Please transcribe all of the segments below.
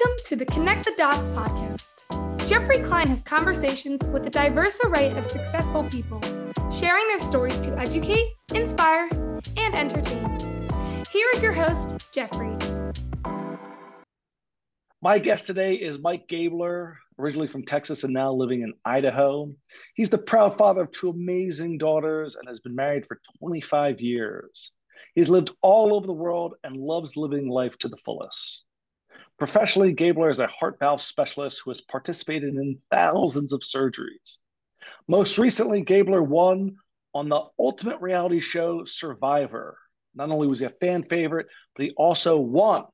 Welcome to the Connect the Dots podcast. Geoffrey Klein has conversations with a diverse array of successful people, sharing their stories to educate, inspire, and entertain. Here is your host, Geoffrey. My guest today is Mike Gabler, originally from Texas and now living in Idaho. He's the proud father of two amazing daughters and has been married for 25 years. He's lived all over the world and loves living life to the fullest. Professionally, Gabler is a heart valve specialist who has participated in thousands of surgeries. Most recently, Gabler won on the ultimate reality show Survivor. Not only was he a fan favorite, but he also won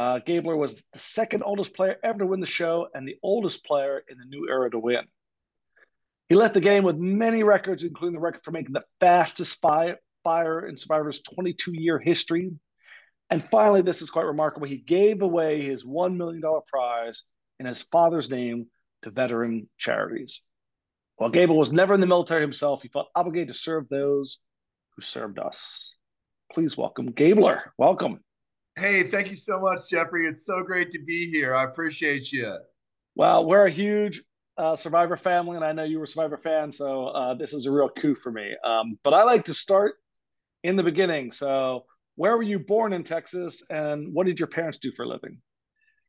uh, Gabler was the second oldest player ever to win the show and the oldest player in the new era to win. He left the game with many records, including the record for making the fastest fire, fire in Survivor's 22 year history. And finally, this is quite remarkable. He gave away his $1 million prize in his father's name to veteran charities. While Gabler was never in the military himself, he felt obligated to serve those who served us. Please welcome Gabler. Welcome. Hey, thank you so much, Geoffrey. It's so great to be here. I appreciate you. Well, we're a huge uh, Survivor family, and I know you were a Survivor fan, so uh, this is a real coup for me. Um, but I like to start in the beginning. So, where were you born in Texas, and what did your parents do for a living?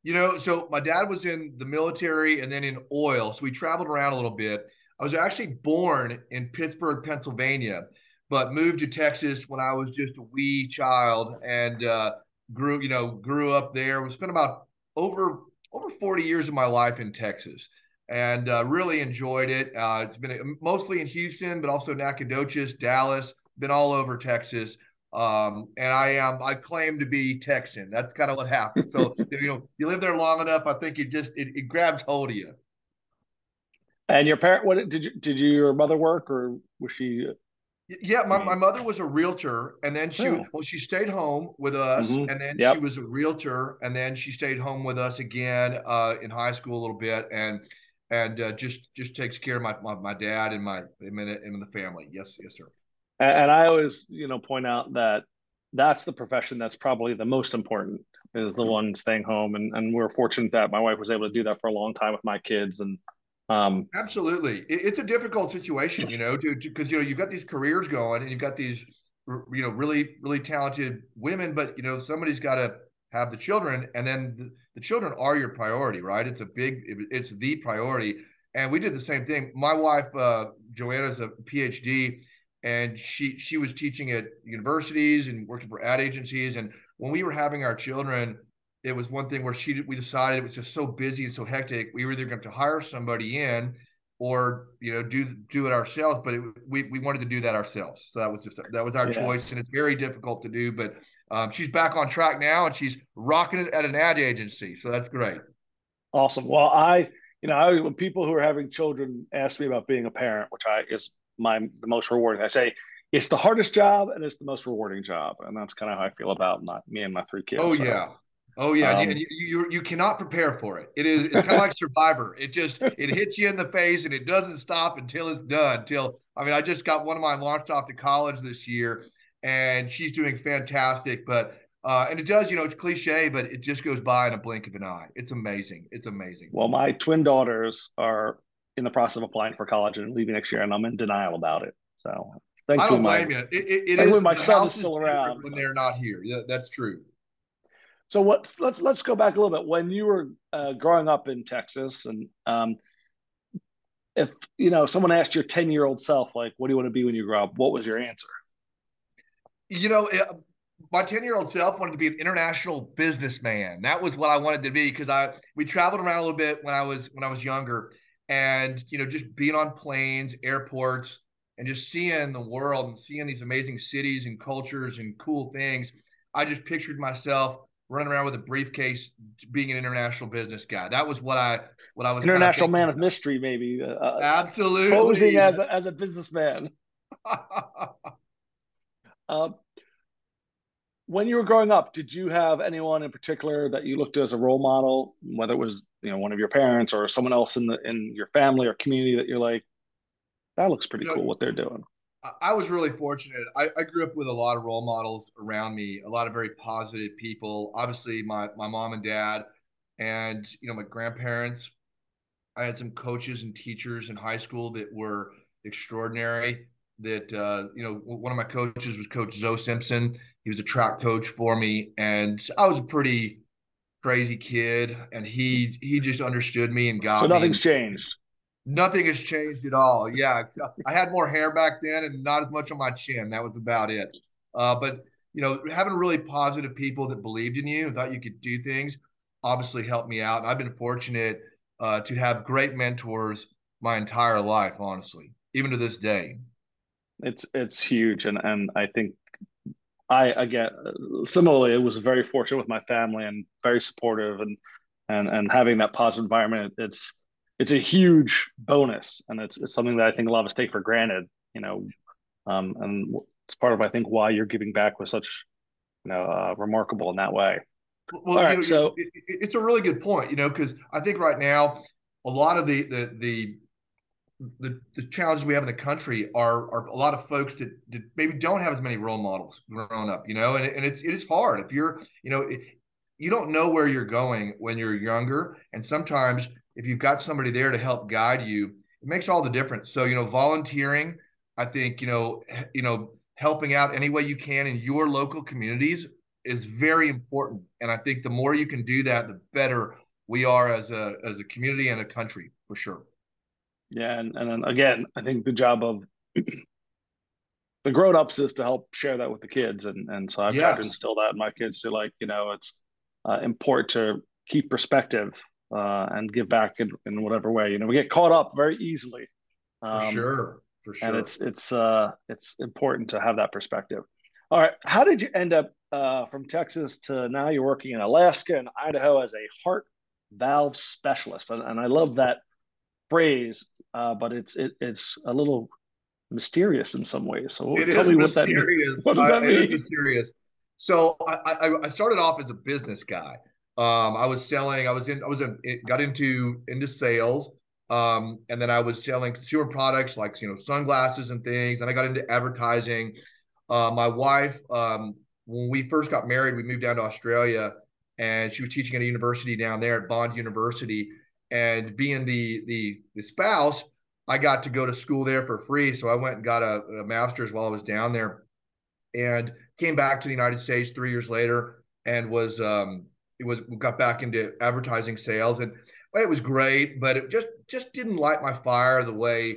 You know, so my dad was in the military and then in oil, so we traveled around a little bit. I was actually born in Pittsburgh, Pennsylvania, but moved to Texas when I was just a wee child, and uh, grew, you know, grew up there. We spent about over over 40 years of my life in Texas and uh, really enjoyed it. Uh, it's been mostly in Houston, but also Nacogdoches, Dallas, been all over Texas. Um, and I am, I claim to be Texan. That's kind of what happened. So, you know, you live there long enough, I think it just, it, it grabs hold of you. And your parent, what did you, did you, your mother work or was she yeah, my, my mother was a realtor, and then she oh. well she stayed home with us, mm-hmm. and then yep. she was a realtor, and then she stayed home with us again uh, in high school a little bit, and and uh, just just takes care of my, my, my dad and my and the family. Yes, yes, sir. And, and I always you know point out that that's the profession that's probably the most important is the one staying home, and and we're fortunate that my wife was able to do that for a long time with my kids, and um, Absolutely, it's a difficult situation, you know, because you know you've got these careers going, and you've got these, you know, really really talented women, but you know somebody's got to have the children, and then the, the children are your priority, right? It's a big, it's the priority, and we did the same thing. My wife, uh, Joanna's a PhD, and she she was teaching at universities and working for ad agencies, and when we were having our children it was one thing where she we decided it was just so busy and so hectic. We were either going to hire somebody in or you know do do it ourselves, but it, we we wanted to do that ourselves. So that was just that was our yeah. choice, and it's very difficult to do. But um, she's back on track now, and she's rocking it at an ad agency. So that's great. Awesome. Well, I you know I, when people who are having children ask me about being a parent, which I is my the most rewarding, I say it's the hardest job and it's the most rewarding job, and that's kind of how I feel about my, me and my three kids. Oh so. yeah. Oh yeah, um, you, you, you cannot prepare for it. It is it's kind of like Survivor. It just it hits you in the face and it doesn't stop until it's done. Until I mean, I just got one of mine launched off to college this year, and she's doing fantastic. But uh, and it does, you know, it's cliche, but it just goes by in a blink of an eye. It's amazing. It's amazing. Well, my twin daughters are in the process of applying for college and leaving next year, and I'm in denial about it. So thank you. I don't blame my, you. It, it, it is, my son is still around when they're not here. Yeah, that's true. So what? Let's let's go back a little bit. When you were uh, growing up in Texas, and um, if you know someone asked your ten year old self, like, "What do you want to be when you grow up?" What was your answer? You know, it, my ten year old self wanted to be an international businessman. That was what I wanted to be because I we traveled around a little bit when I was when I was younger, and you know, just being on planes, airports, and just seeing the world and seeing these amazing cities and cultures and cool things. I just pictured myself running around with a briefcase, being an international business guy. That was what I what I was. International kind of man of mystery, maybe. Uh, uh, Absolutely. Posing as a, as a businessman. uh, when you were growing up, did you have anyone in particular that you looked at as a role model, whether it was you know one of your parents or someone else in the in your family or community that you're like, that looks pretty you know, cool what they're doing? I was really fortunate. I, I, grew up with a lot of role models around me, a lot of very positive people. Obviously, my my mom and dad, and you know my grandparents. I had some coaches and teachers in high school that were extraordinary. That uh, you know, one of my coaches was Coach Zoe Simpson. He was a track coach for me, and I was a pretty crazy kid, and he he just understood me and got. Me. So nothing's me. changed. Nothing has changed at all. Yeah, I had more hair back then, and not as much on my chin. That was about it. Uh, but you know, having really positive people that believed in you, thought you could do things, obviously helped me out. I've been fortunate uh, to have great mentors my entire life, honestly, even to this day. It's it's huge, and and I think I again similarly, it was very fortunate with my family and very supportive, and and and having that positive environment. It's it's a huge bonus, and it's, it's something that I think a lot of us take for granted. You know, um, and it's part of I think why you're giving back was such you know uh, remarkable in that way. Well, All right, know, so it, it's a really good point, you know, because I think right now a lot of the the the the, the challenges we have in the country are are a lot of folks that, that maybe don't have as many role models growing up, you know, and, and it's it is hard if you're, you know, it, you don't know where you're going when you're younger, and sometimes if you've got somebody there to help guide you, it makes all the difference. So, you know, volunteering, I think, you know, you know, helping out any way you can in your local communities is very important. And I think the more you can do that, the better we are as a as a community and a country for sure. Yeah, and and then again, I think the job of the grown ups is to help share that with the kids, and and so I've yes. tried to instill that in my kids to like you know it's uh, important to keep perspective uh, and give back in, in whatever way. You know, we get caught up very easily. Um, for sure, for sure. And it's it's uh, it's important to have that perspective. All right, how did you end up uh, from Texas to now you're working in Alaska and Idaho as a heart valve specialist? And, and I love that phrase, uh, but it's it, it's a little mysterious in some ways. So it tell me what that means. What does that mean? It is mysterious. So I, I, I started off as a business guy. Um, I was selling. I was in. I was in. It got into into sales. Um, and then I was selling consumer products like you know sunglasses and things. And I got into advertising. Uh, my wife, um, when we first got married, we moved down to Australia, and she was teaching at a university down there at Bond University. And being the the the spouse, I got to go to school there for free. So I went and got a, a master's while I was down there, and came back to the United States three years later, and was um, it was got back into advertising sales. And it was great but it just just didn't light my fire the way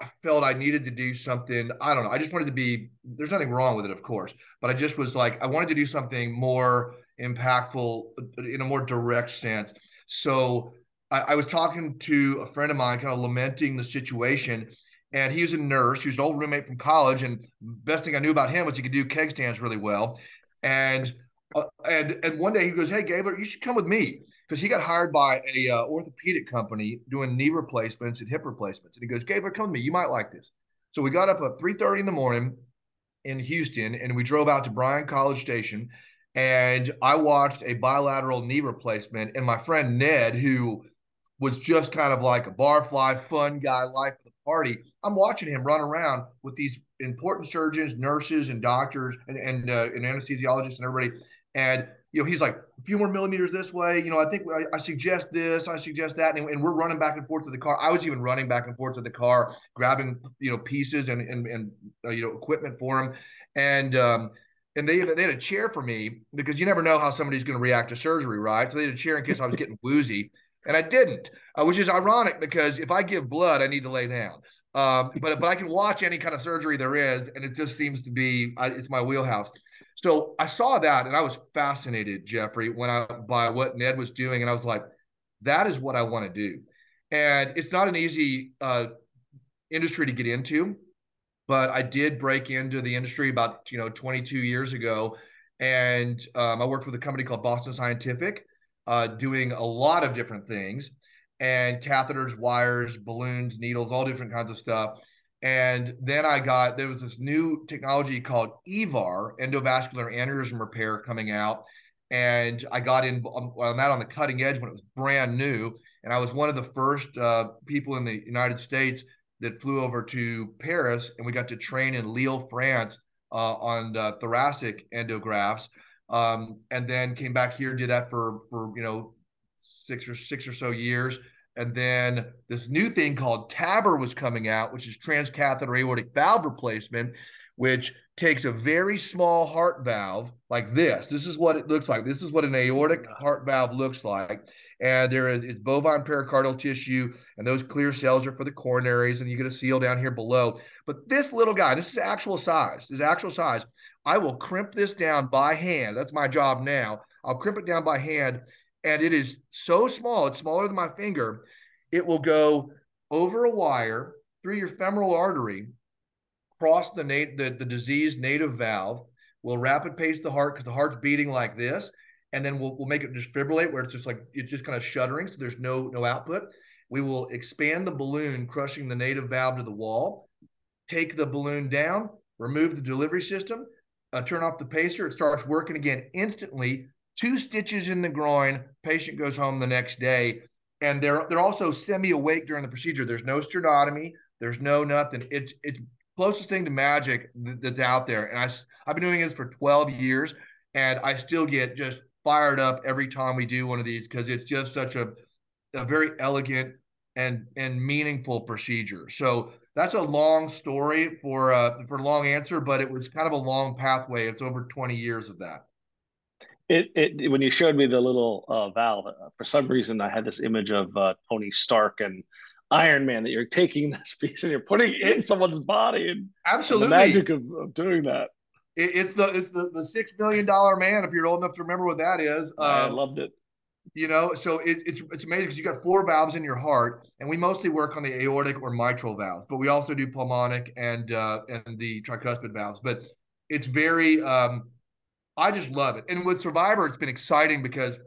i felt i needed to do something. I don't know. I just wanted to be there's nothing wrong with it of course but i just was like i wanted to do something more impactful in a more direct sense. So I, I was talking to a friend of mine kind of lamenting the situation and he was a nurse. He was an old roommate from college, and best thing I knew about him was he could do keg stands really well. And uh, and and one day he goes, "Hey, Gabler, you should come with me." Because he got hired by a uh, orthopedic company doing knee replacements and hip replacements, and he goes, "Gabler, come with me. You might like this." So we got up at three thirty in the morning in Houston, and we drove out to Bryan College Station, and I watched a bilateral knee replacement. And my friend Ned, who was just kind of like a barfly, fun guy, life of the party. I'm watching him run around with these important surgeons, nurses, and doctors, and and, uh, and anesthesiologists, and everybody and you know, he's like a few more millimeters this way. You know, I think I, I suggest this, I suggest that, and, and, we're running back and forth to the car. I was even running back and forth to the car, grabbing you know pieces and and, and uh, you know equipment for him, and um, and they they had a chair for me because you never know how somebody's going to react to surgery, right? So they had a chair in case I was getting woozy, and I didn't, uh, which is ironic because if I give blood, I need to lay down. Um, but but I can watch any kind of surgery there is, and it just seems to be I, it's my wheelhouse. So I saw that and I was fascinated, Geoffrey, when I by what Ned was doing, and I was like, that is what I want to do. And it's not an easy uh, industry to get into, but I did break into the industry about you know 22 years ago, and um, I worked with a company called Boston Scientific, uh, doing a lot of different things, and catheters, wires, balloons, needles, all different kinds of stuff. And then I got there was this new technology called EVAR, endovascular aneurysm repair, coming out. And I got in on um, that on the cutting edge when it was brand new. And I was one of the first uh, people in the United States that flew over to Paris, and we got to train in Lille, France, uh, on uh, thoracic endografts. Um, and then came back here, did that for for you know six or six or so years. And then this new thing called TAVR was coming out, which is transcatheter aortic valve replacement, which takes a very small heart valve like this. This is what it looks like. This is what an aortic heart valve looks like. And there is it's bovine pericardial tissue, and those clear cells are for the coronaries, and you get a seal down here below. But this little guy, this is actual size. This is actual size. I will crimp this down by hand. That's my job now. I'll crimp it down by hand, and it is so small, it's smaller than my finger. It will go over a wire through your femoral artery, cross the, nat- the, the diseased native valve. We'll rapid pace the heart because the heart's beating like this, and then we'll, we'll make it defibrillate where it's just like it's just kind of shuddering, so there's no no output. We will expand the balloon, crushing the native valve to the wall. Take the balloon down, remove the delivery system, uh, turn off the pacer. It starts working again instantly. Two stitches in the groin. Patient goes home the next day, and they're they're also semi awake during the procedure. There's no sternotomy. There's no nothing. It's it's closest thing to magic that's out there. And I I've been doing this for 12 years, and I still get just fired up every time we do one of these because it's just such a a very elegant and and meaningful procedure. So that's a long story for uh, for a long answer, but it was kind of a long pathway. It's over 20 years of that. It, it when you showed me the little uh, valve, uh, for some reason I had this image of uh, Tony Stark and Iron Man that you're taking this piece and you're putting it in someone's body and absolutely and the magic of, of, doing that. It, it's the it's the, the six million dollar man if you're old enough to remember what that is. I um, loved it you know so it, it's it's amazing because you got four valves in your heart and we mostly work on the aortic or mitral valves but we also do pulmonic and uh and the tricuspid valves. But it's very um i just love it. And with survivor it's been exciting because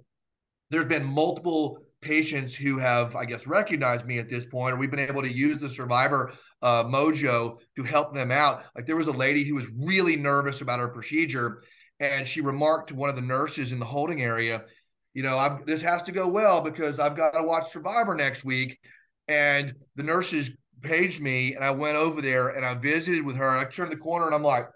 there's been multiple patients who have i guess recognized me at this point or we've been able to use the survivor uh, mojo to help them out. Like there was a lady who was really nervous about her procedure and she remarked to one of the nurses in the holding area you know, I've, this has to go well because I've got to watch Survivor next week. And the nurses paged me, and I went over there and I visited with her. And I turned the corner, and I'm like,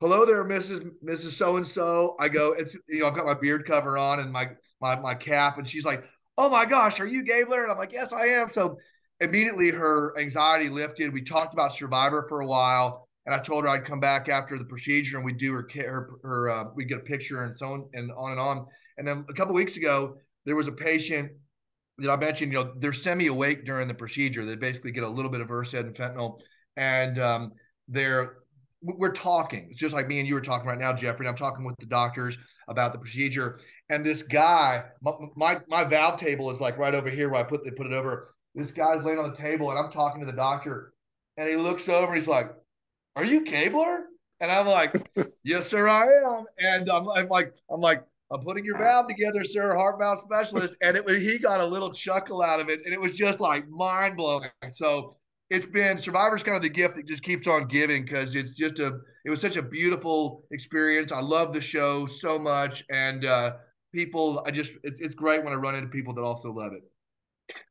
"Hello there, Mrs. Mrs. So and So." I go, "It's you know, I've got my beard cover on and my my my cap," and she's like, "Oh my gosh, are you Gabler?" And I'm like, "Yes, I am." So immediately her anxiety lifted. We talked about Survivor for a while, and I told her I'd come back after the procedure and we'd do her her, her uh, we'd get a picture and so on and on and on. And then a couple weeks ago, there was a patient that I mentioned, you know, they're semi awake during the procedure. They basically get a little bit of Versed and fentanyl. And um, they're, we're talking. It's just like me and you were talking right now, Geoffrey. I'm talking with the doctors about the procedure. And this guy, my, my, my valve table is like right over here where I put they put it over. This guy's laying on the table, and I'm talking to the doctor, and he looks over and he's like, "Are you Gabler?" And I'm like, "Yes, sir, I am." And I'm, I'm like, I'm like, I'm putting your valve together, sir, heart valve specialist. And it he got a little chuckle out of it. And it was just like mind blowing. So it's been Survivor's kind of the gift that just keeps on giving because it's just a, it was such a beautiful experience. I love the show so much. And uh, people, I just, it's, it's great when I run into people that also love it.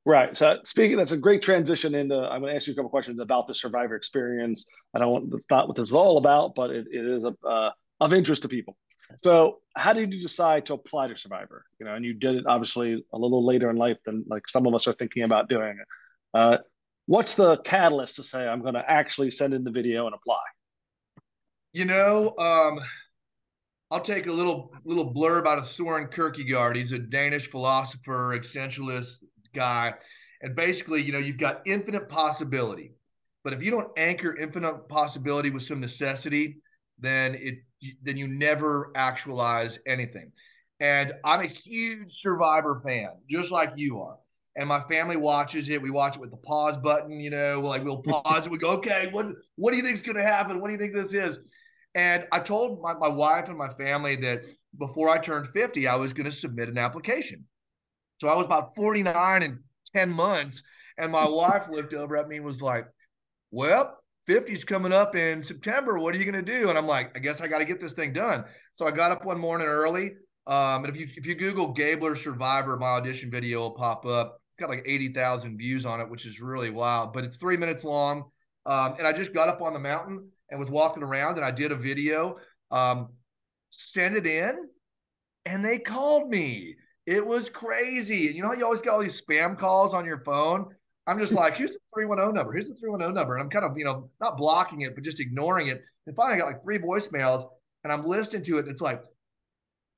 Right. So speaking, that's a great transition into. I'm going to ask you a couple questions about the Survivor experience. I don't want not what this is all about, but it, it is a, uh, of interest to people. So, how did you decide to apply to Survivor? You know, and you did it obviously a little later in life than like some of us are thinking about doing it. Uh, what's the catalyst to say I'm going to actually send in the video and apply? You know, um, I'll take a little little blurb out of Soren Kierkegaard. He's a Danish philosopher, existentialist guy, and basically, you know, you've got infinite possibility, but if you don't anchor infinite possibility with some necessity, then it then you never actualize anything. And I'm a huge Survivor fan, just like you are. And my family watches it. We watch it with the pause button, you know, like we'll pause it. We go, okay, what what do you think is going to happen? What do you think this is? And I told my, my wife and my family that before I turned 50, I was going to submit an application. So I was about 49 and 10 months. And my wife looked over at me and was like, well, 50's coming up in September. What are you going to do? And I'm like, I guess I got to get this thing done. So I got up one morning early. Um, and if you if you Google Gabler Survivor, my audition video will pop up. It's got like 80,000 views on it, which is really wild, but it's three minutes long. Um, and I just got up on the mountain and was walking around and I did a video, um, sent it in, and they called me. It was crazy. You know how you always get all these spam calls on your phone? I'm just like, here's the 310 number. Here's the 310 number. And I'm kind of, you know, not blocking it, but just ignoring it. And finally I got like three voicemails and I'm listening to it. And it's like,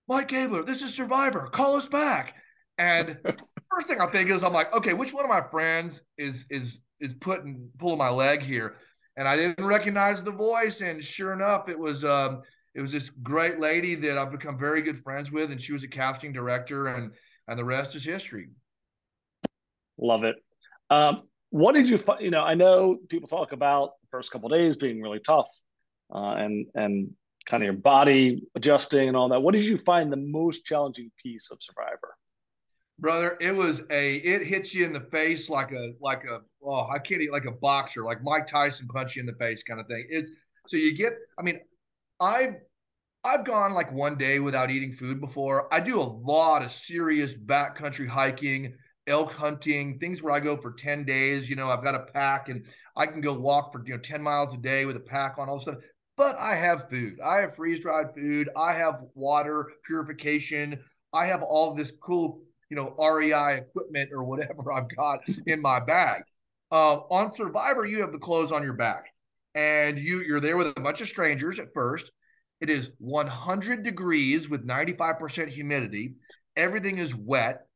Mike Gabler, this is Survivor. Call us back. And first thing I think is I'm like, okay, which one of my friends is is is putting pulling my leg here? And I didn't recognize the voice. And sure enough, it was um it was this great lady that I've become very good friends with, and she was a casting director, and and the rest is history. Love it. Um, what did you find? You know, I know people talk about the first couple days being really tough, uh, and and kind of your body adjusting and all that. What did you find the most challenging piece of Survivor? Brother, it was a it hits you in the face like a like a oh I can't eat like a boxer like Mike Tyson punch you in the face kind of thing. It's so you get I mean I've I've gone like one day without eating food before. I do a lot of serious backcountry hiking elk hunting, things where I go for 10 days. You know, I've got a pack and I can go walk for, you know, 10 miles a day with a pack on all stuff. But I have food. I have freeze dried food. I have water purification. I have all this cool, you know, REI equipment or whatever I've got in my bag. Uh, on Survivor, you have the clothes on your back, and you you're there with a bunch of strangers at first. It is 100 degrees with 95% humidity. Everything is wet,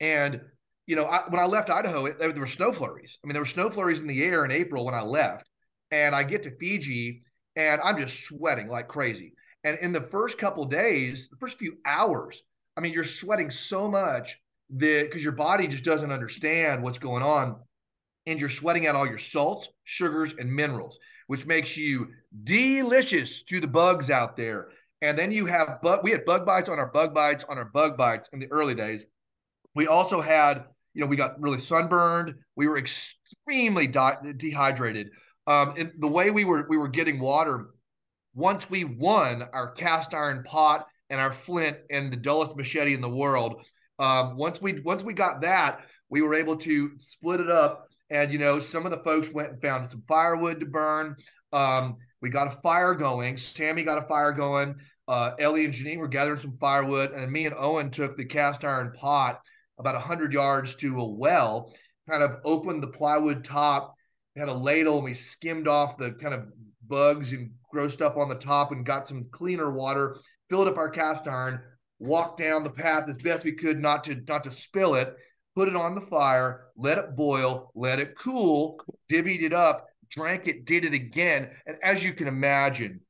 and you know, I, when I left Idaho, it, there were snow flurries. I mean, there were snow flurries in the air in April when I left, and I get to Fiji and I'm just sweating like crazy. And in the first couple days, the first few hours, I mean, you're sweating so much that because your body just doesn't understand what's going on, and you're sweating out all your salts, sugars, and minerals, which makes you delicious to the bugs out there. And then you have bug. We had bug bites on our bug bites on our bug bites in the early days. We also had you know, we got really sunburned. We were extremely de- dehydrated. Um, and the way we were we were getting water, once we won our cast iron pot and our flint and the dullest machete in the world, um, once we once we got that, we were able to split it up. And you know, some of the folks went and found some firewood to burn. Um, we got a fire going. Sami got a fire going. Uh, Elie and Jeanine were gathering some firewood, and me and Owen took the cast iron pot about 100 yards to a well, kind of opened the plywood top, had a ladle, and we skimmed off the kind of bugs and gross stuff on the top and got some cleaner water, filled up our cast iron, walked down the path as best we could not to not to spill it, put it on the fire, let it boil, let it cool, divvied it up, drank it, did it again. And as you can imagine,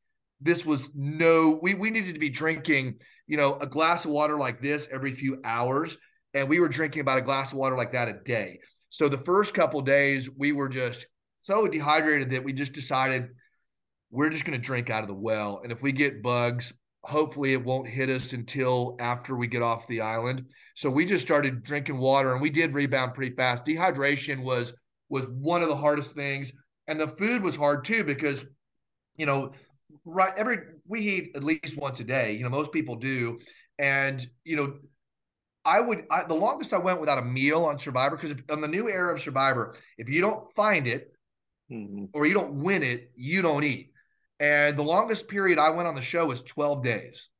this was no, we, we needed to be drinking, you know, a glass of water like this every few hours and we were drinking about a glass of water like that a day. So the first couple days, we were just so dehydrated that we just decided we're just going to drink out of the well. And if we get bugs, hopefully it won't hit us until after we get off the island. So we just started drinking water and we did rebound pretty fast. Dehydration was was one of the hardest things. And the food was hard too because, you know, right every we eat at least once a day. You know, most people do. And, you know, I would I, the longest I went without a meal on Survivor because on the new era of Survivor, if you don't find it mm-hmm. or you don't win it, you don't eat. And the longest period I went on the show was 12 days.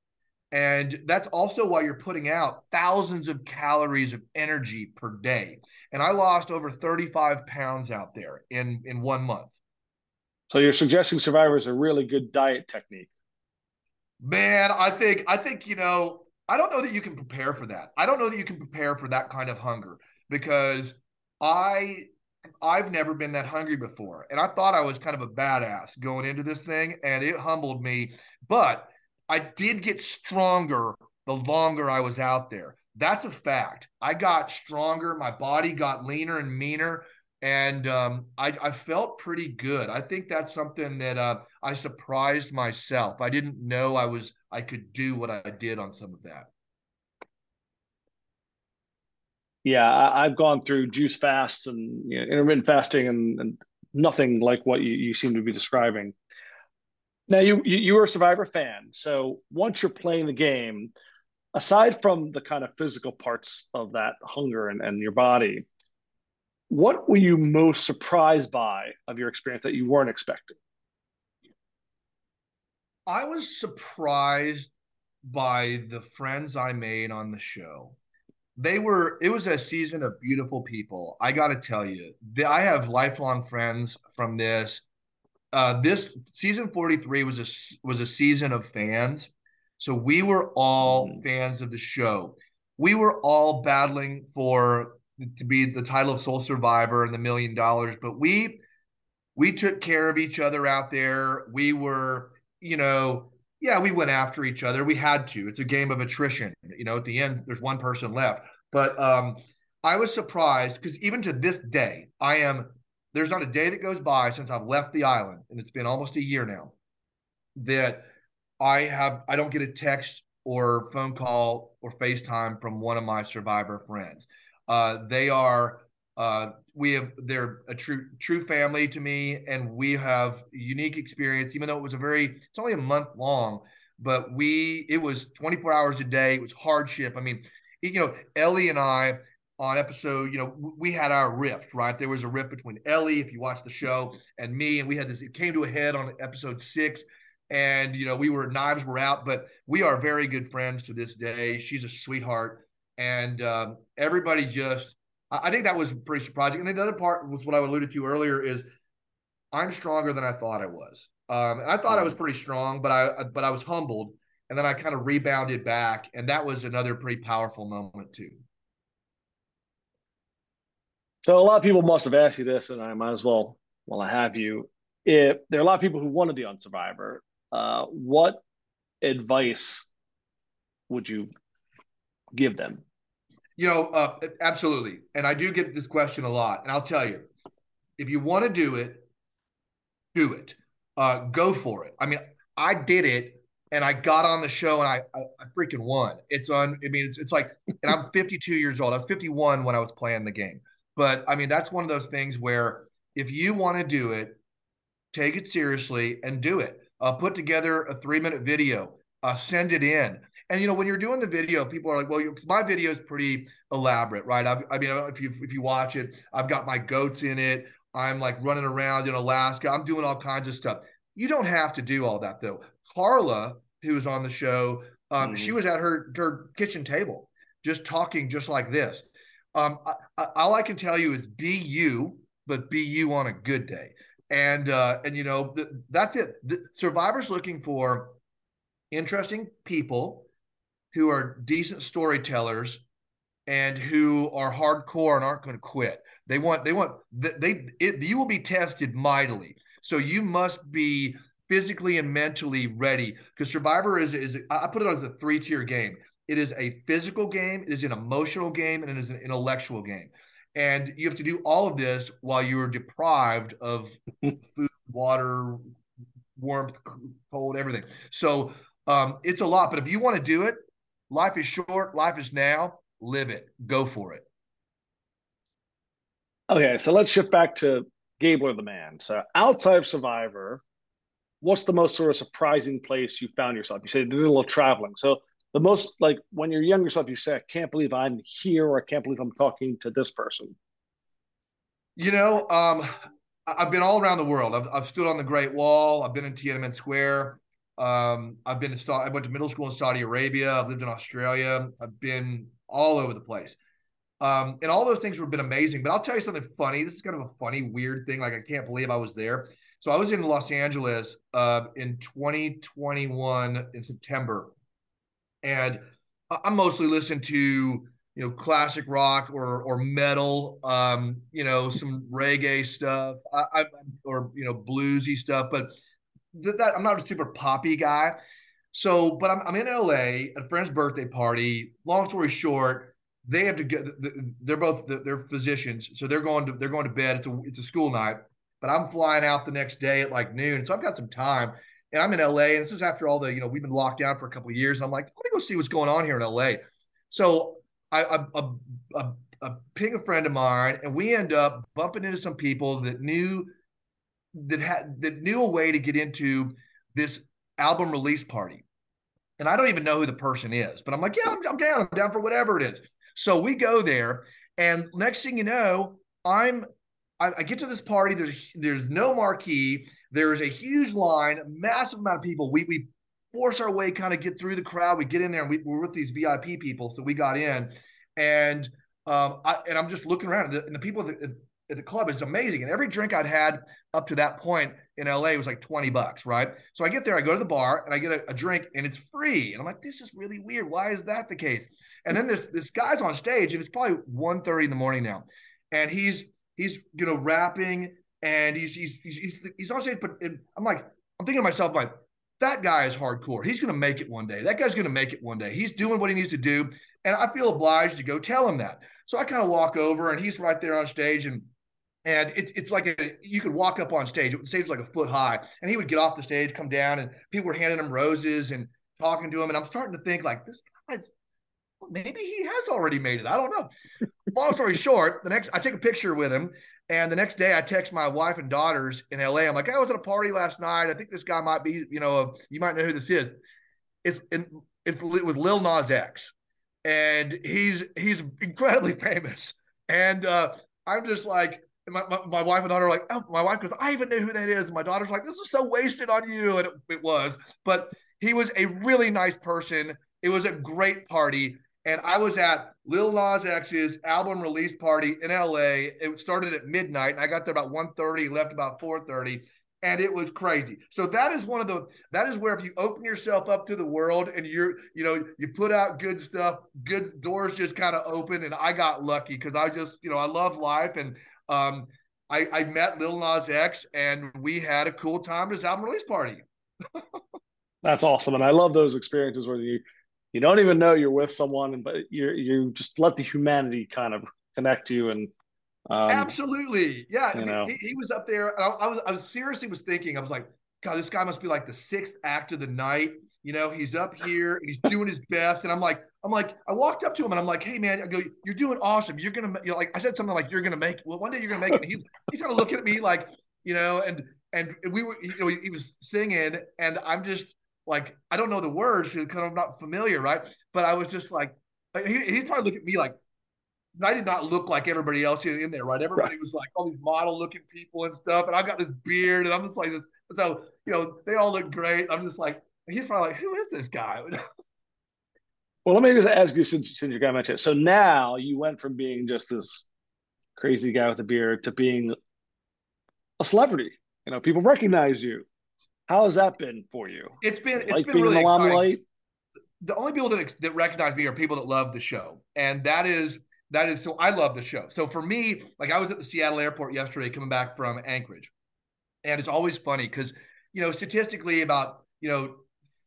And that's also why you're putting out thousands of calories of energy per day. And I lost over 35 pounds out there in in one month. So you're suggesting Survivor is a really good diet technique. Man, I think I think you know I don't know that you can prepare for that. I don't know that you can prepare for that kind of hunger because I I've never been that hungry before. And I thought I was kind of a badass going into this thing and it humbled me, but I did get stronger the longer I was out there. That's a fact. I got stronger, my body got leaner and meaner and um, I, I, felt pretty good. I think that's something that uh, I surprised myself. I didn't know I was I could do what I did on some of that. Yeah, I, have gone through juice fasts and you know, intermittent fasting, and, and, nothing like what you, you seem to be describing. Now, you, you you were a Survivor fan, so once you're playing the game, aside from the kind of physical parts of that hunger and, and your body what were you most surprised by of your experience that you weren't expecting? I was surprised by the friends I made on the show. they were it was a season of beautiful people. I gotta tell you the, i have lifelong friends from this. Uh, this season 43 was a was a season of fans. So we were all mm-hmm. fans of the show. We were all battling for to be the title of sole survivor and the million dollars but we we took care of each other out there. We were you know yeah, we went after each other. We had to. It's a game of attrition. You know, at the end, there's one person left. But um, I was surprised because even to this day, I am. There's not a day that goes by since I've left the island, and it's been almost a year now, that I have I don't get a text or phone call or FaceTime from one of my survivor friends. Uh, they are uh, we have they're a true true family to me, and we have unique experience. Even though it was a very it's only a month long, but we it was 24 hours a day. It was hardship. I mean, you know, Elie and I on episode, you know, we had our rift, right? There was a rift between Elie, if you watch the show, and me, and we had this. It came to a head on episode six, and you know, we were knives were out, but we are very good friends to this day. She's a sweetheart, and um, everybody just I think that was pretty surprising. And then the other part was what I alluded to earlier is I'm stronger than I thought I was. Um, and I thought I was pretty strong, but I but I was humbled, and then I kind of rebounded back, and that was another pretty powerful moment too. So a lot of people must have asked you this, and I might as well, while I have you, if there are a lot of people who want to be on Survivor, uh, what advice would you give them? You know, uh, absolutely. And I do get this question a lot. And I'll tell you, if you want to do it, do it. Uh, go for it. I mean, I did it and I got on the show and I, I, I freaking won. It's on, I mean, it's, it's like, and I'm 52 years old. I was 51 when I was playing the game. But I mean, that's one of those things where if you want to do it, take it seriously and do it. Uh, put together a three minute video, uh, send it in. And you know, when you're doing the video, people are like, "Well, my video is pretty elaborate, right?" I've, i mean, if you if you watch it, I've got my goats in it. I'm like running around in Alaska. I'm doing all kinds of stuff. You don't have to do all that though. Karla, who was on the show, um, mm-hmm. she was at her her kitchen table, just talking, just like this. Um, I, I, all I can tell you is be you, but be you on a good day. And uh, and you know th- that's it. The Survivor's looking for interesting people who are decent storytellers and who are hardcore and aren't going to quit. They want they want they it, you will be tested mightily. So you must be physically and mentally ready because Survivor is is I put it as a three tier game. It is a physical game, it is an emotional game, and it is an intellectual game. And you have to do all of this while you are deprived of food, water, warmth, cold, everything. So um, it's a lot. But if you want to do it, Life is short. Life is now. Live it. Go for it. Okay, so let's shift back to Gabler the man. So outside of Survivor, what's the most sort of surprising place you found yourself? You said you did a little traveling. So the most like when you're younger self, you say, I can't believe I'm here or I can't believe I'm talking to this person. You know, um, I've been all around the world. I've, I've stood on the Great Wall. I've been in Tiananmen Square. Um, I've been to I went to middle school in Saudi Arabia. I've lived in Australia. I've been all over the place. Um, and all those things have been amazing. But I'll tell you something funny. This is kind of a funny, weird thing. Like I can't believe I was there. So I was in Los Angeles uh, in 2021 in September, and I'm mostly listening to you know classic rock or or metal, um, you know some reggae stuff, I, I, or you know bluesy stuff, but that, that I'm not a super poppy guy. So, but I'm, I'm in LA at a friend's birthday party. Long story short, they have to get. They're both they're physicians, so they're going to they're going to bed. It's a it's a school night, but I'm flying out the next day at like noon, so I've got some time. And I'm in LA, and this is after all the you know we've been locked down for a couple of years. And I'm like, let me go see what's going on here in LA. So I, I, I, I, I ping a friend of mine, and we end up bumping into some people that knew that had that knew a way to get into this album release party. And I don't even know who the person is, but I'm like, yeah, I'm, I'm down. I'm down for whatever it is. So we go there, and next thing you know, I'm I, I get to this party. There's there's no marquee. There's a huge line, massive amount of people. We we force our way, kind of get through the crowd. We get in there, and we, we're with these VIP people, so we got in. and um, I, and I'm just looking around, and the, and the people at the, at the club is amazing. And every drink I'd had up to that point in LA was like 20 bucks, right? So I get there, I go to the bar and I get a, a, drink and it's free. And I'm like, this is really weird. Why is that the case? And then this this guy's on stage and it's probably 1:30 in the morning now. And he's he's you know rapping and he's he's he's, he's on stage, but I'm like, I'm thinking to myself, like, that guy is hardcore. He's gonna make it one day. That guy's gonna make it one day. He's doing what he needs to do. And I feel obliged to go tell him that. So I kind of walk over and he's right there on stage and and it, it's like a, you could walk up on stage. The stage was like a foot high, and he would get off the stage, come down, and people were handing him roses and talking to him. And I'm starting to think like this guy's maybe he has already made it. I don't know. Long story short, the next I take a picture with him, and the next day I text my wife and daughters in LA. I'm like, I was at a party last night. I think this guy might be, you know, a, you might know who this is. It's it's with Lil Nas X, and he's he's incredibly famous. And uh, I'm just like, my, my, my, wife and daughter are like, oh, my wife goes, I even knew who that is. And my daughter's like, this is so wasted on you. And it, it was, but he was a really nice person. It was a great party. And I was at Lil Nas X's album release party in LA. It started at midnight. And I got there about 1.30, left about 4.30 and it was crazy. So that is one of the that is where if you open yourself up to the world and you're you know you put out good stuff, good doors just kind of open. And I got lucky because I just you know I love life and um, I, I met Lil Nas X and we had a cool time at his album release party. That's awesome, and I love those experiences where you you don't even know you're with someone, but you you just let the humanity kind of connect you and. Um, Absolutely, yeah. I mean, he, he, was up there. I, I was I was seriously was thinking. I was like, God, this guy must be like the sixth act of the night. You know, he's up here and he's doing his best, and I'm like, I'm like, I walked up to him and I'm like, hey man, I go, you're doing awesome. You're gonna, you know, like I said something like, you're gonna make. Well, one day you're gonna make it. He, he's kind of looking at me like, you know, and and we were, you know, he, he was singing, and I'm just like, I don't know the words because I'm not familiar, right? But I was just like, he, he's probably looking at me like, I did not look like everybody else in there, right? Everybody right. was like all these model looking people and stuff, and I got this beard, and I'm just like this. So you know, they all look great. I'm just like, he's probably like, who is this guy? Well, let me just ask you since, since you got mentioned. So now you went from being just this crazy guy with a beard to being a celebrity. You know, people recognize you. How has that been for you? It's been it's like been really exciting. The only people that that recognize me are people that love the show, and that is that is so. I love the show. So for me, like I was at the Seattle airport yesterday, coming back from Anchorage, and it's always funny because you know statistically about you know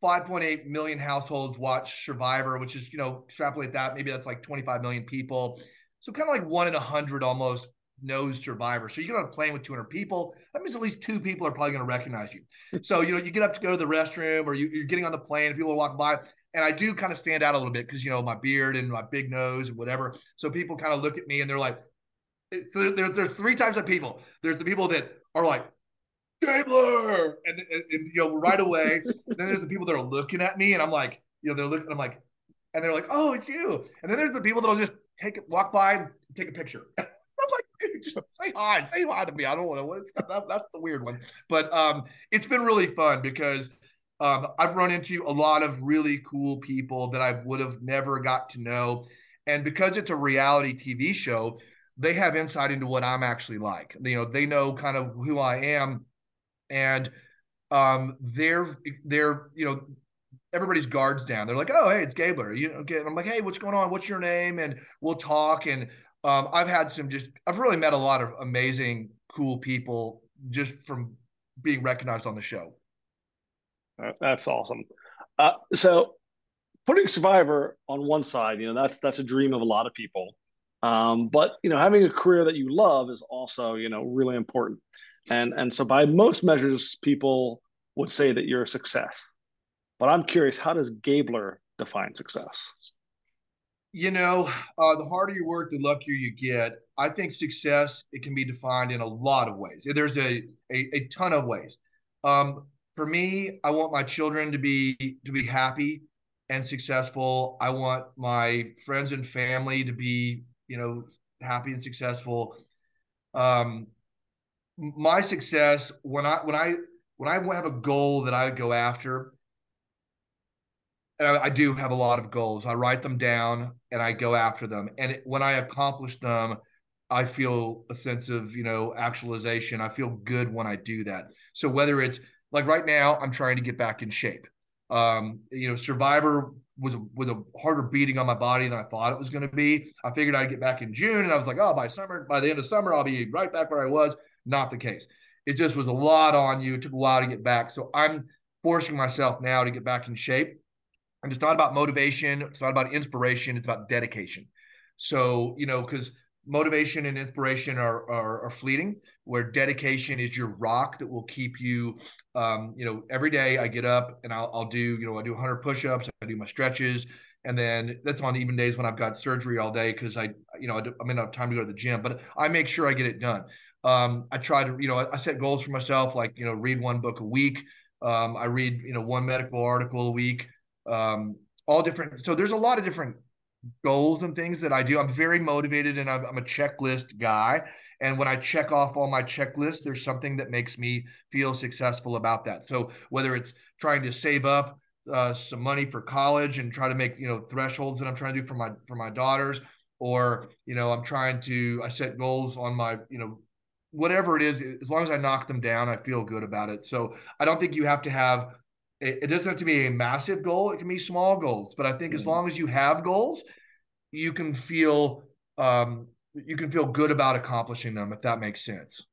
5.8 million households watch Survivor, which is, you know, extrapolate that, maybe that's like 25 million people. So kind of like one in a hundred almost knows Survivor. So you get on a plane with 200 people. That means at least two people are probably going to recognize you. So, you know, you get up to go to the restroom or you, are getting on the plane and people are walking by. And I do kind of stand out a little bit because, you know, my beard and my big nose and whatever. So people kind of look at me and they're like, eh, there, there, there's three types of people. There's the people that are like, Gabler, and, and, and, you know right away. then there's the people that are looking at me, and I'm like, you know, they're looking. I'm like, and they're like, oh, it's you. And then there's the people that'll just take it, walk by, and take a picture. I'm like, just say hi, say hi to me. I don't want to. That, that's the weird one, but um, it's been really fun because um, I've run into a lot of really cool people that I would have never got to know, and because it's a reality TV show, they have insight into what I'm actually like. You know, they know kind of who I am and um, they're they're you know everybody's guards down. They're like, oh hey, it's Gabler. You know, I'm like, hey, what's going on? What's your name? And we'll talk. And um, I've had some just I've really met a lot of amazing, cool people just from being recognized on the show. That's awesome. Uh, so putting Survivor on one side, you know, that's that's a dream of a lot of people. Um, but you know, having a career that you love is also, you know, really important. And and so by most measures, people would say that you're a success. But I'm curious, how does Gabler define success? You know, uh, the harder you work, the luckier you get. I think success it can be defined in a lot of ways. There's a a, a ton of ways. Um, for me, I want my children to be to be happy and successful. I want my friends and family to be, you know, happy and successful. Um, my success when I when I when I have a goal that I go after, I, I, do have a lot of goals. I write them down and I go after them. And it, when I accomplish them, I feel a sense of, you know, actualization. I feel good when I do that. So whether it's like right now, I'm trying to get back in shape. Um, you know, Survivor was was a harder beating on my body than I thought it was going to be. I figured I'd get back in June, and I was like, oh, by summer, by the end of summer, I'll be right back where I was. Not the case. It just was a lot on you. It took a while to get back. So I'm forcing myself now to get back in shape. And it's not about motivation. It's not about inspiration. It's about dedication. So, you know, because motivation and inspiration are, are, are fleeting where dedication is your rock that will keep you um, you know every day i get up and I'll, I'll do you know i do 100 push-ups i do my stretches and then that's on even days when i've got surgery all day because i you know I, do, I may not have time to go to the gym but i make sure i get it done um, i try to you know I, I, set goals for myself like you know read one book a week um, i read you know one medical article a week um, all different so there's a lot of different goals and things that I do. I'm very motivated and I'm, I'm, a checklist guy. And when I check off all my checklists, there's something that makes me feel successful about that. So whether it's trying to save up uh, some money for college and try to make you know thresholds that I'm trying to do for my for my daughters, or you know I'm trying to I set goals on my you know whatever it is. As long as I knock them down, I feel good about it. So I don't think you have to have it, it doesn't have to be a massive goal. It can be small goals. But I think mm-hmm. as long as you have goals, you can feel um, you can feel good about accomplishing them if that makes sense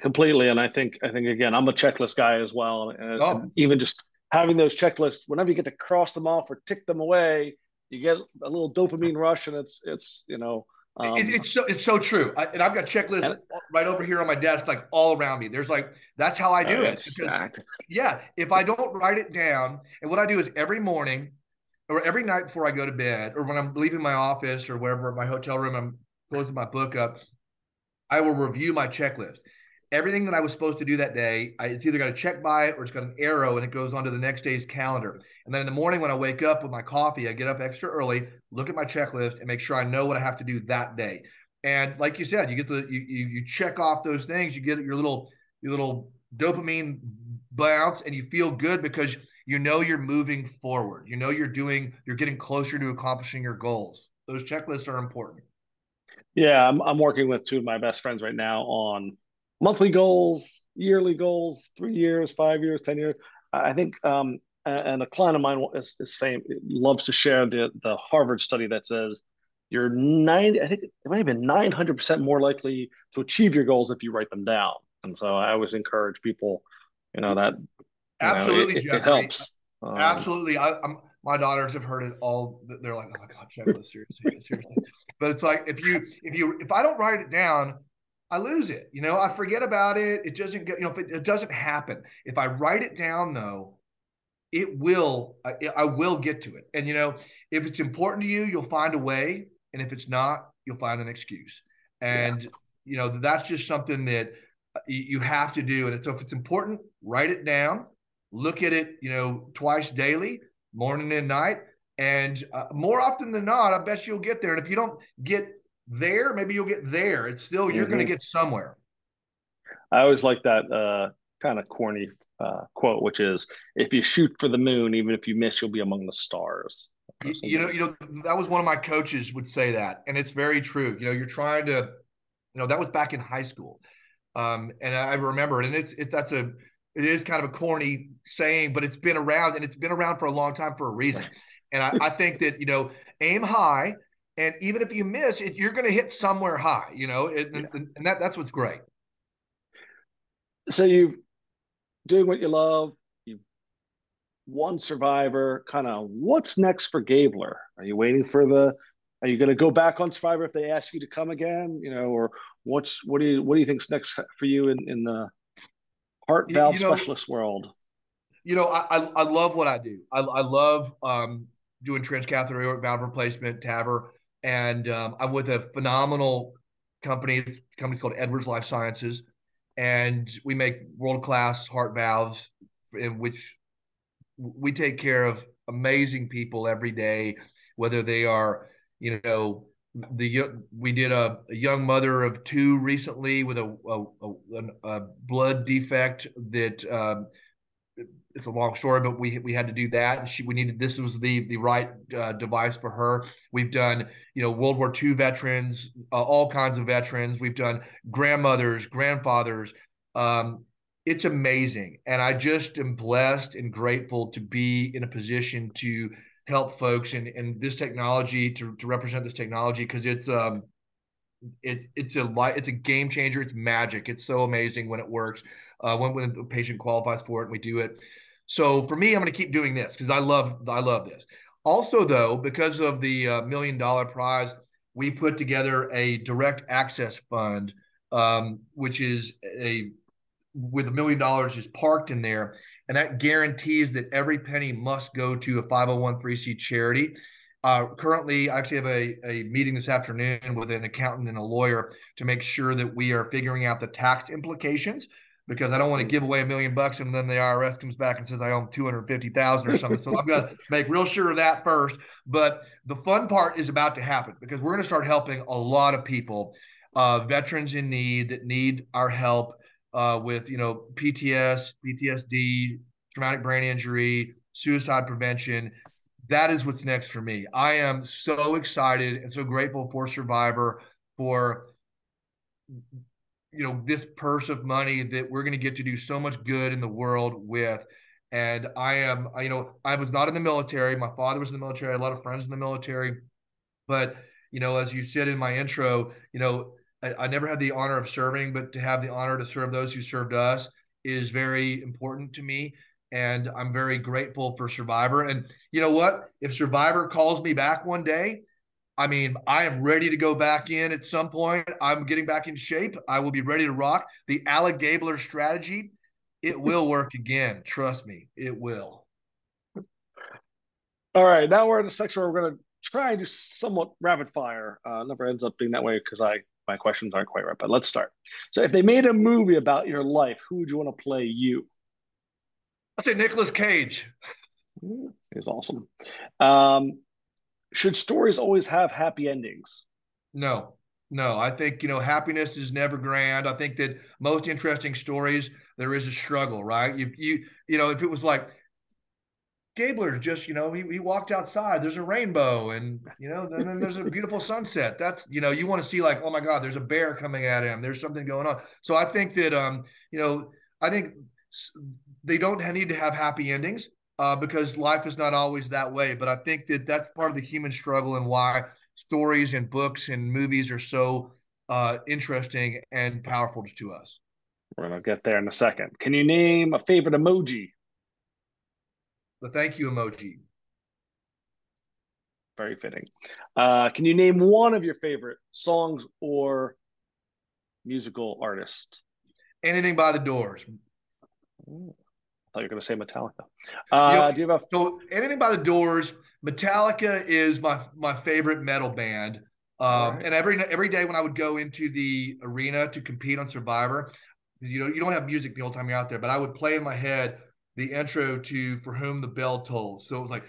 completely and i think i think again i'm a checklist guy as well and, oh. and even just having those checklists whenever you get to cross them off or tick them away you get a little dopamine rush and it's it's you know um, it, it's so it's so true, I, and I've got checklists and, right over here on my desk, like all around me. There's like that's how I do it. Because, yeah, if I don't write it down, and what I do is every morning or every night before I go to bed, or when I'm leaving my office or wherever my hotel room, I'm closing my book up. I will review my checklist. Everything that I was supposed to do that day, I, it's either got a check by it or it's got an arrow and it goes onto the next day's calendar. And then in the morning when I wake up with my coffee, I get up extra early, look at my checklist, and make sure I know what I have to do that day. And like you said, you get the you you, you check off those things, you get your little your little dopamine bounce, and you feel good because you know you're moving forward. You know you're doing you're getting closer to accomplishing your goals. Those checklists are important. Yeah, I'm I'm working with two of my best friends right now on monthly goals, yearly goals, three years, five years, ten years. I think um, and a client of mine is, is fame loves to share the the Harvard study that says you're 90 i think it might have been 900% more likely to achieve your goals if you write them down. And so i always encourage people you know that you absolutely know, it, it, helps. Um, absolutely. I, am my daughters have heard it all. They're like oh my god checklist seriously seriously. But it's like if you if you if i don't write it down i lose it you know i forget about it it doesn't get you know if it, it doesn't happen. If i write it down though it will I, I will get to it. And you know if it's important to you you'll find a way and if it's not you'll find an excuse. And yeah. you know that's just something that uh, you have to do. And so if it's important write it down look at it you know twice daily morning and night. And uh, more often than not i bet you'll get there. And if you don't get there maybe you'll get there it's still you're mm-hmm. going to get somewhere i always like that uh kind of corny uh, quote, which is, "If you shoot for the moon, even if you miss, you'll be among the stars." You, you know, you know, that was one of my coaches would say that, and it's very true. You know, you're trying to, you know, that was back in high school, um, and I remember it, and it's it that's a it is kind of a corny saying, but it's been around, and it's been around for a long time for a reason. And I, I think that you know, aim high, and even if you miss, it, you're going to hit somewhere high. You know, it, yeah. and, and that that's what's great. So you've doing what you love. You won Survivor. Kind of what's next for Gabler? Are you waiting for the? Are you going to go back on Survivor if they ask you to come again? You know, or what's what do you what do you think's next for you in in the heart valve you know, specialist world? You know, I, I love what I do. I, I love um, doing transcatheter aortic valve replacement, TAVR, and um, I'm with a phenomenal company. The company's called Edwards Lifesciences and we make world class heart valves in which we take care of amazing people every day whether they are you know the we did a, a young mother of two recently with a a, a, a blood defect that um, it's a long story, but we we had to do that, and she we needed this was the the right uh, device for her. We've done you know World War II veterans, uh, all kinds of veterans. We've done grandmothers, grandfathers. Um, it's amazing, and I just am blessed and grateful to be in a position to help folks and and this technology to to represent this technology because it's um it, it's a it's a game changer. It's magic. It's so amazing when it works. Uh, when when the patient qualifies for it, and we do it. So for me, I'm going to keep doing this because I love I love this. Also, though, because of the uh, million dollar prize, we put together a direct access fund, um, which is a with a million dollars is parked in there, and that guarantees that every penny must go to a 501c charity. Uh, currently, I actually have a, a meeting this afternoon with an accountant and a lawyer to make sure that we are figuring out the tax implications because I don't want to give away a million bucks and then the IRS comes back and says I own 250,000 or something. So I've got to make real sure of that first. But the fun part is about to happen because we're going to start helping a lot of people, uh, veterans in need that need our help uh, with, you know, PTS, PTSD, traumatic brain injury, suicide prevention that is what's next for me. I am so excited and so grateful for Survivor for you know this purse of money that we're going to get to do so much good in the world with. And i am you know i was not in the military. My father was in the military. I had a lot of friends in the military. But you know as you said in my intro you know I, I never had the honor of serving but to have the honor to serve those who served us is very important to me. And I'm very grateful for Survivor. And you know what? If Survivor calls me back one day, I mean, I am ready to go back in at some point. I'm getting back in shape. I will be ready to rock. The Ali-Gabler strategy, it will work again. Trust me, it will. All right, now we're in the section where we're going to try and do somewhat rapid fire. Uh, never ends up being that way because I my questions aren't quite right. But let's start. So, if they made a movie about your life, who would you want to play you? I'd say Nicolas Cage. He's awesome. Um, should stories always have happy endings? No, no. I think you know happiness is never grand. I think that most interesting stories there is a struggle, right? You you you know if it was like Gabler just, you know, he, he walked outside, there's a rainbow and, you know, and then there's a beautiful sunset. That's, you know, you want to see like, oh my God, there's a bear coming at him. There's something going on. So I think that, um, you know, I think they don't need to have happy endings uh, because life is not always that way. But I think that that's part of the human struggle and why stories and books and movies are so uh, interesting and powerful to us. We're going to get there in a second. Can you name a favorite emoji? The thank you emoji. Very fitting. Uh, can you name one of your favorite songs or musical artists? Anything by the Doors. Ooh thought you were going to say Metallica. Uh, you know, do you have a so anything by the Doors? Metallica is my my favorite metal band. Um, right. And every every day when I would go into the arena to compete on Survivor, you know you don't have music the whole time you're out there, but I would play in my head the intro to "For Whom the Bell Tolls." So it was like.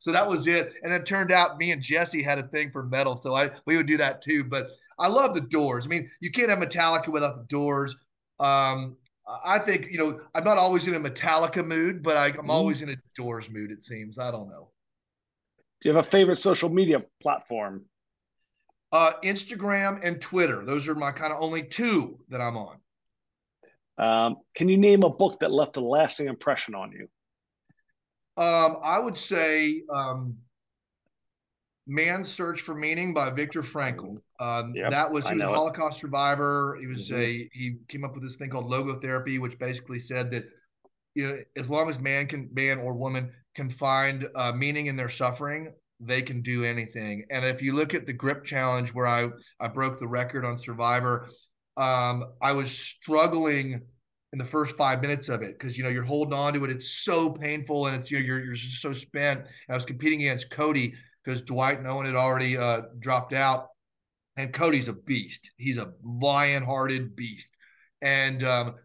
So that was it. And it turned out me and Jesse had a thing for metal. So I we would do that too. But I love the doors. I mean, you can't have Metallica without the doors. Um, I think, you know, I'm not always in a Metallica mood, but I, am mm-hmm. always in a doors mood, it seems. I don't know. Do you have a favorite social media platform? Uh, Instagram and Twitter. Those are my kind of only two that I'm on. Um, can you name a book that left a lasting impression on you? Um, I would say um, Man's Search for Meaning by Viktor Frankl. Um, yep, that was he was a Holocaust it. survivor. He was mm-hmm. a he came up with this thing called logotherapy, which basically said that you know as long as man can man or woman can find uh, meaning in their suffering, they can do anything. And if you look at the grip challenge where I I broke the record on Survivor, um, I was struggling in the first five minutes of it because you know you're holding on to it. It's so painful and it's you know, you're you're so spent. And I was competing against Cody because Dwight and Owen had already uh, dropped out, and Cody's a beast. He's a lion-hearted beast, and um,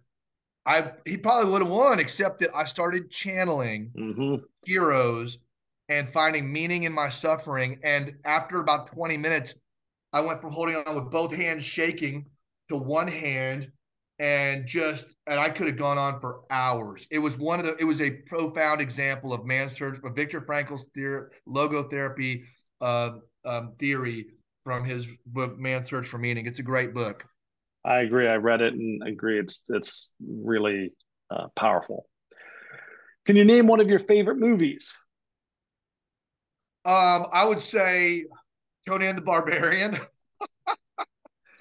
I he probably would have won except that I started channeling mm-hmm. heroes and finding meaning in my suffering. And after about 20 minutes, I went from holding on with both hands shaking to one hand and just and I could have gone on for hours. It was one of the it was a profound example of man search, but Viktor Frankl's theory, logotherapy uh, um, theory from his book "Man Search for Meaning. It's a great book. I agree. I read it and agree. It's it's really uh, powerful. Can you name one of your favorite movies? Um, I would say Conan the Barbarian. I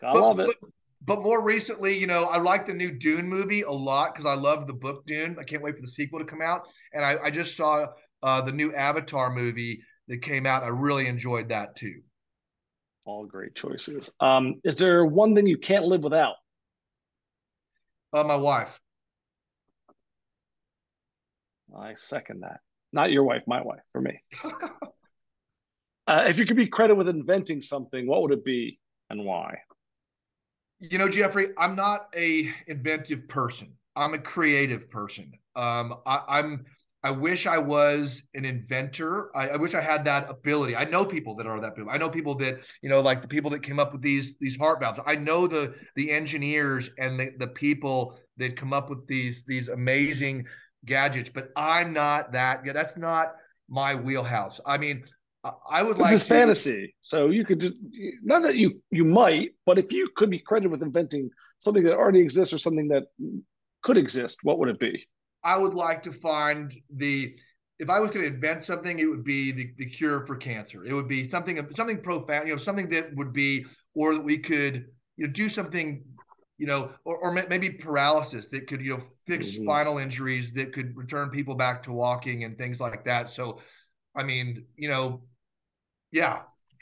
but, love it. But, but, more recently, you know, I like the new Dune movie a lot because I love the book Dune. I can't wait for the sequel to come out. And I, I just saw uh, the new Avatar movie that came out. I really enjoyed that too. All great choices. Um, is there one thing you can't live without? Uh, my wife. I second that. Not your wife, my wife, for me. uh, if you could be credited with inventing something, what would it be and why? You know, Geoffrey, I'm not a inventive person. I'm a creative person. Um, I, am I wish I was an inventor. I, I, wish I had that ability. I know people that are that people. I know people that you know, like the people that came up with these these heart valves. I know the the engineers and the, the people that come up with these these amazing gadgets. But I'm not that. Yeah, that's not my wheelhouse. I mean, I would this like. Is to, fantasy, so you could just not that you you might, but if you could be credited with inventing something that already exists or something that could exist, what would it be? I would like to find the if I was going to invent something, it would be the, the cure for cancer. It would be something something profound, you know, something that would be, or that we could, you know, do something, you know, or, or maybe paralysis that could, you know, fix mm-hmm. spinal injuries that could return people back to walking and things like that. So, I mean, you know, yeah,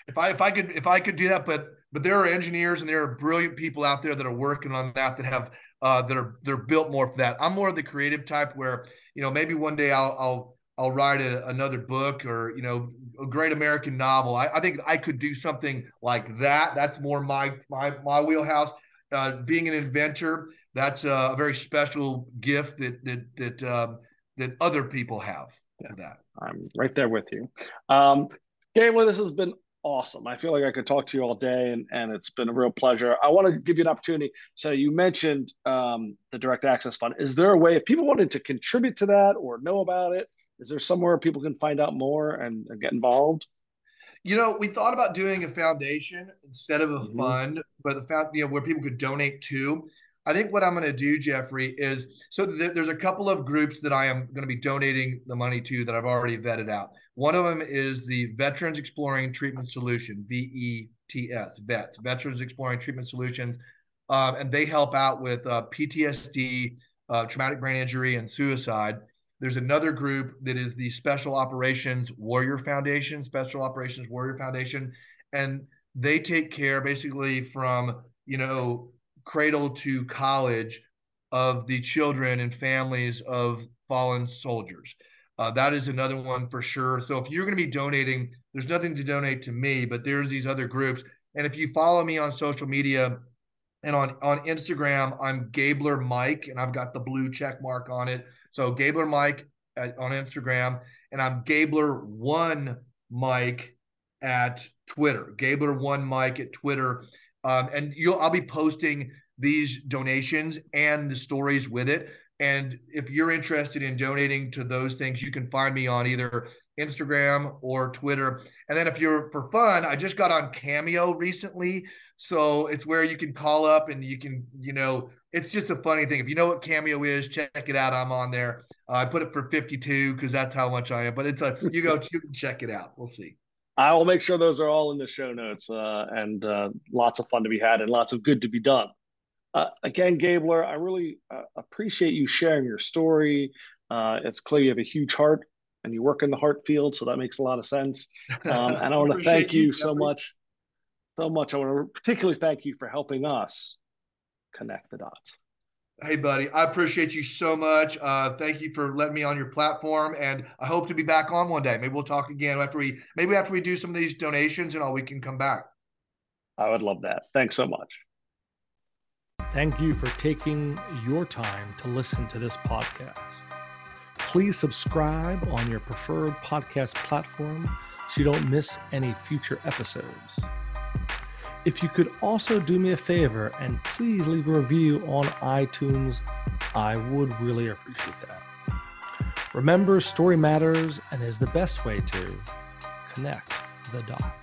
if I if I could if I could do that, but but there are engineers and there are brilliant people out there that are working on that that have uh, that are they're built more for that. I'm more of the creative type where you know maybe one day I'll I'll I'll write a, another book or you know a great American novel. I, I, think I could do something like that. That's more my my my wheelhouse. Uh, being an inventor, that's a very special gift that that that um, that other people have. Yeah, that I'm right there with you. Um, Gabler, this has been awesome. I feel like I could talk to you all day, and, and it's been a real pleasure. I want to give you an opportunity. So you mentioned um, the Direct Access Fund. Is there a way if people wanted to contribute to that or know about it? Is there somewhere people can find out more and, and get involved? You know, we thought about doing a foundation instead of a mm-hmm. fund, but the found you know where people could donate to. I think what I'm going to do, Geoffrey, is so th- there's a couple of groups that I am going to be donating the money to that I've already vetted out. One of them is the Veterans Exploring Treatment Solution, VETS, VETS, Veterans Exploring Treatment Solutions. Um, and they help out with uh, PTSD, uh, traumatic brain injury, and suicide. There's another group that is the Special Operations Warrior Foundation, Special Operations Warrior Foundation. And they take care basically from, you know, cradle to college of the children and families of fallen soldiers. Uh, that is another one for sure. So if you're going to be donating, there's nothing to donate to me, but there's these other groups. And if you follow me on social media and on on Instagram, I'm Gabler Mike, and I've got the blue check mark on it. So Gabler Mike at, on Instagram, and I'm Gabler One Mike at Twitter. Gabler One Mike at Twitter, um, and you'll I'll be posting these donations and the stories with it. And if you're interested in donating to those things, you can find me on either Instagram or Twitter. And then if you're for fun, I just got on Cameo recently. So it's where you can call up and you can, you know, it's just a funny thing. If you know what Cameo is, check it out. I'm on there. Uh, I put it for 52 because that's how much I am. But it's a you go you can check it out. We'll see. I will make sure those are all in the show notes uh, and uh, lots of fun to be had and lots of good to be done. Uh, again, Gabler, I really uh, appreciate you sharing your story. Uh, it's clear you have a huge heart and you work in the heart field, so that makes a lot of sense. Um, and I want to thank you, you so much, so much. I want to particularly thank you for helping us connect the dots. Hey, buddy, I appreciate you so much. Uh, thank you for letting me on your platform, and I hope to be back on one day. Maybe we'll talk again after we, maybe after we do some of these donations, and all we can come back. I would love that. Thanks so much. Thank you for taking your time to listen to this podcast. Please subscribe on your preferred podcast platform so you don't miss any future episodes. If you could also do me a favor and please leave a review on iTunes, I would really appreciate that. Remember, story matters and is the best way to connect the dots.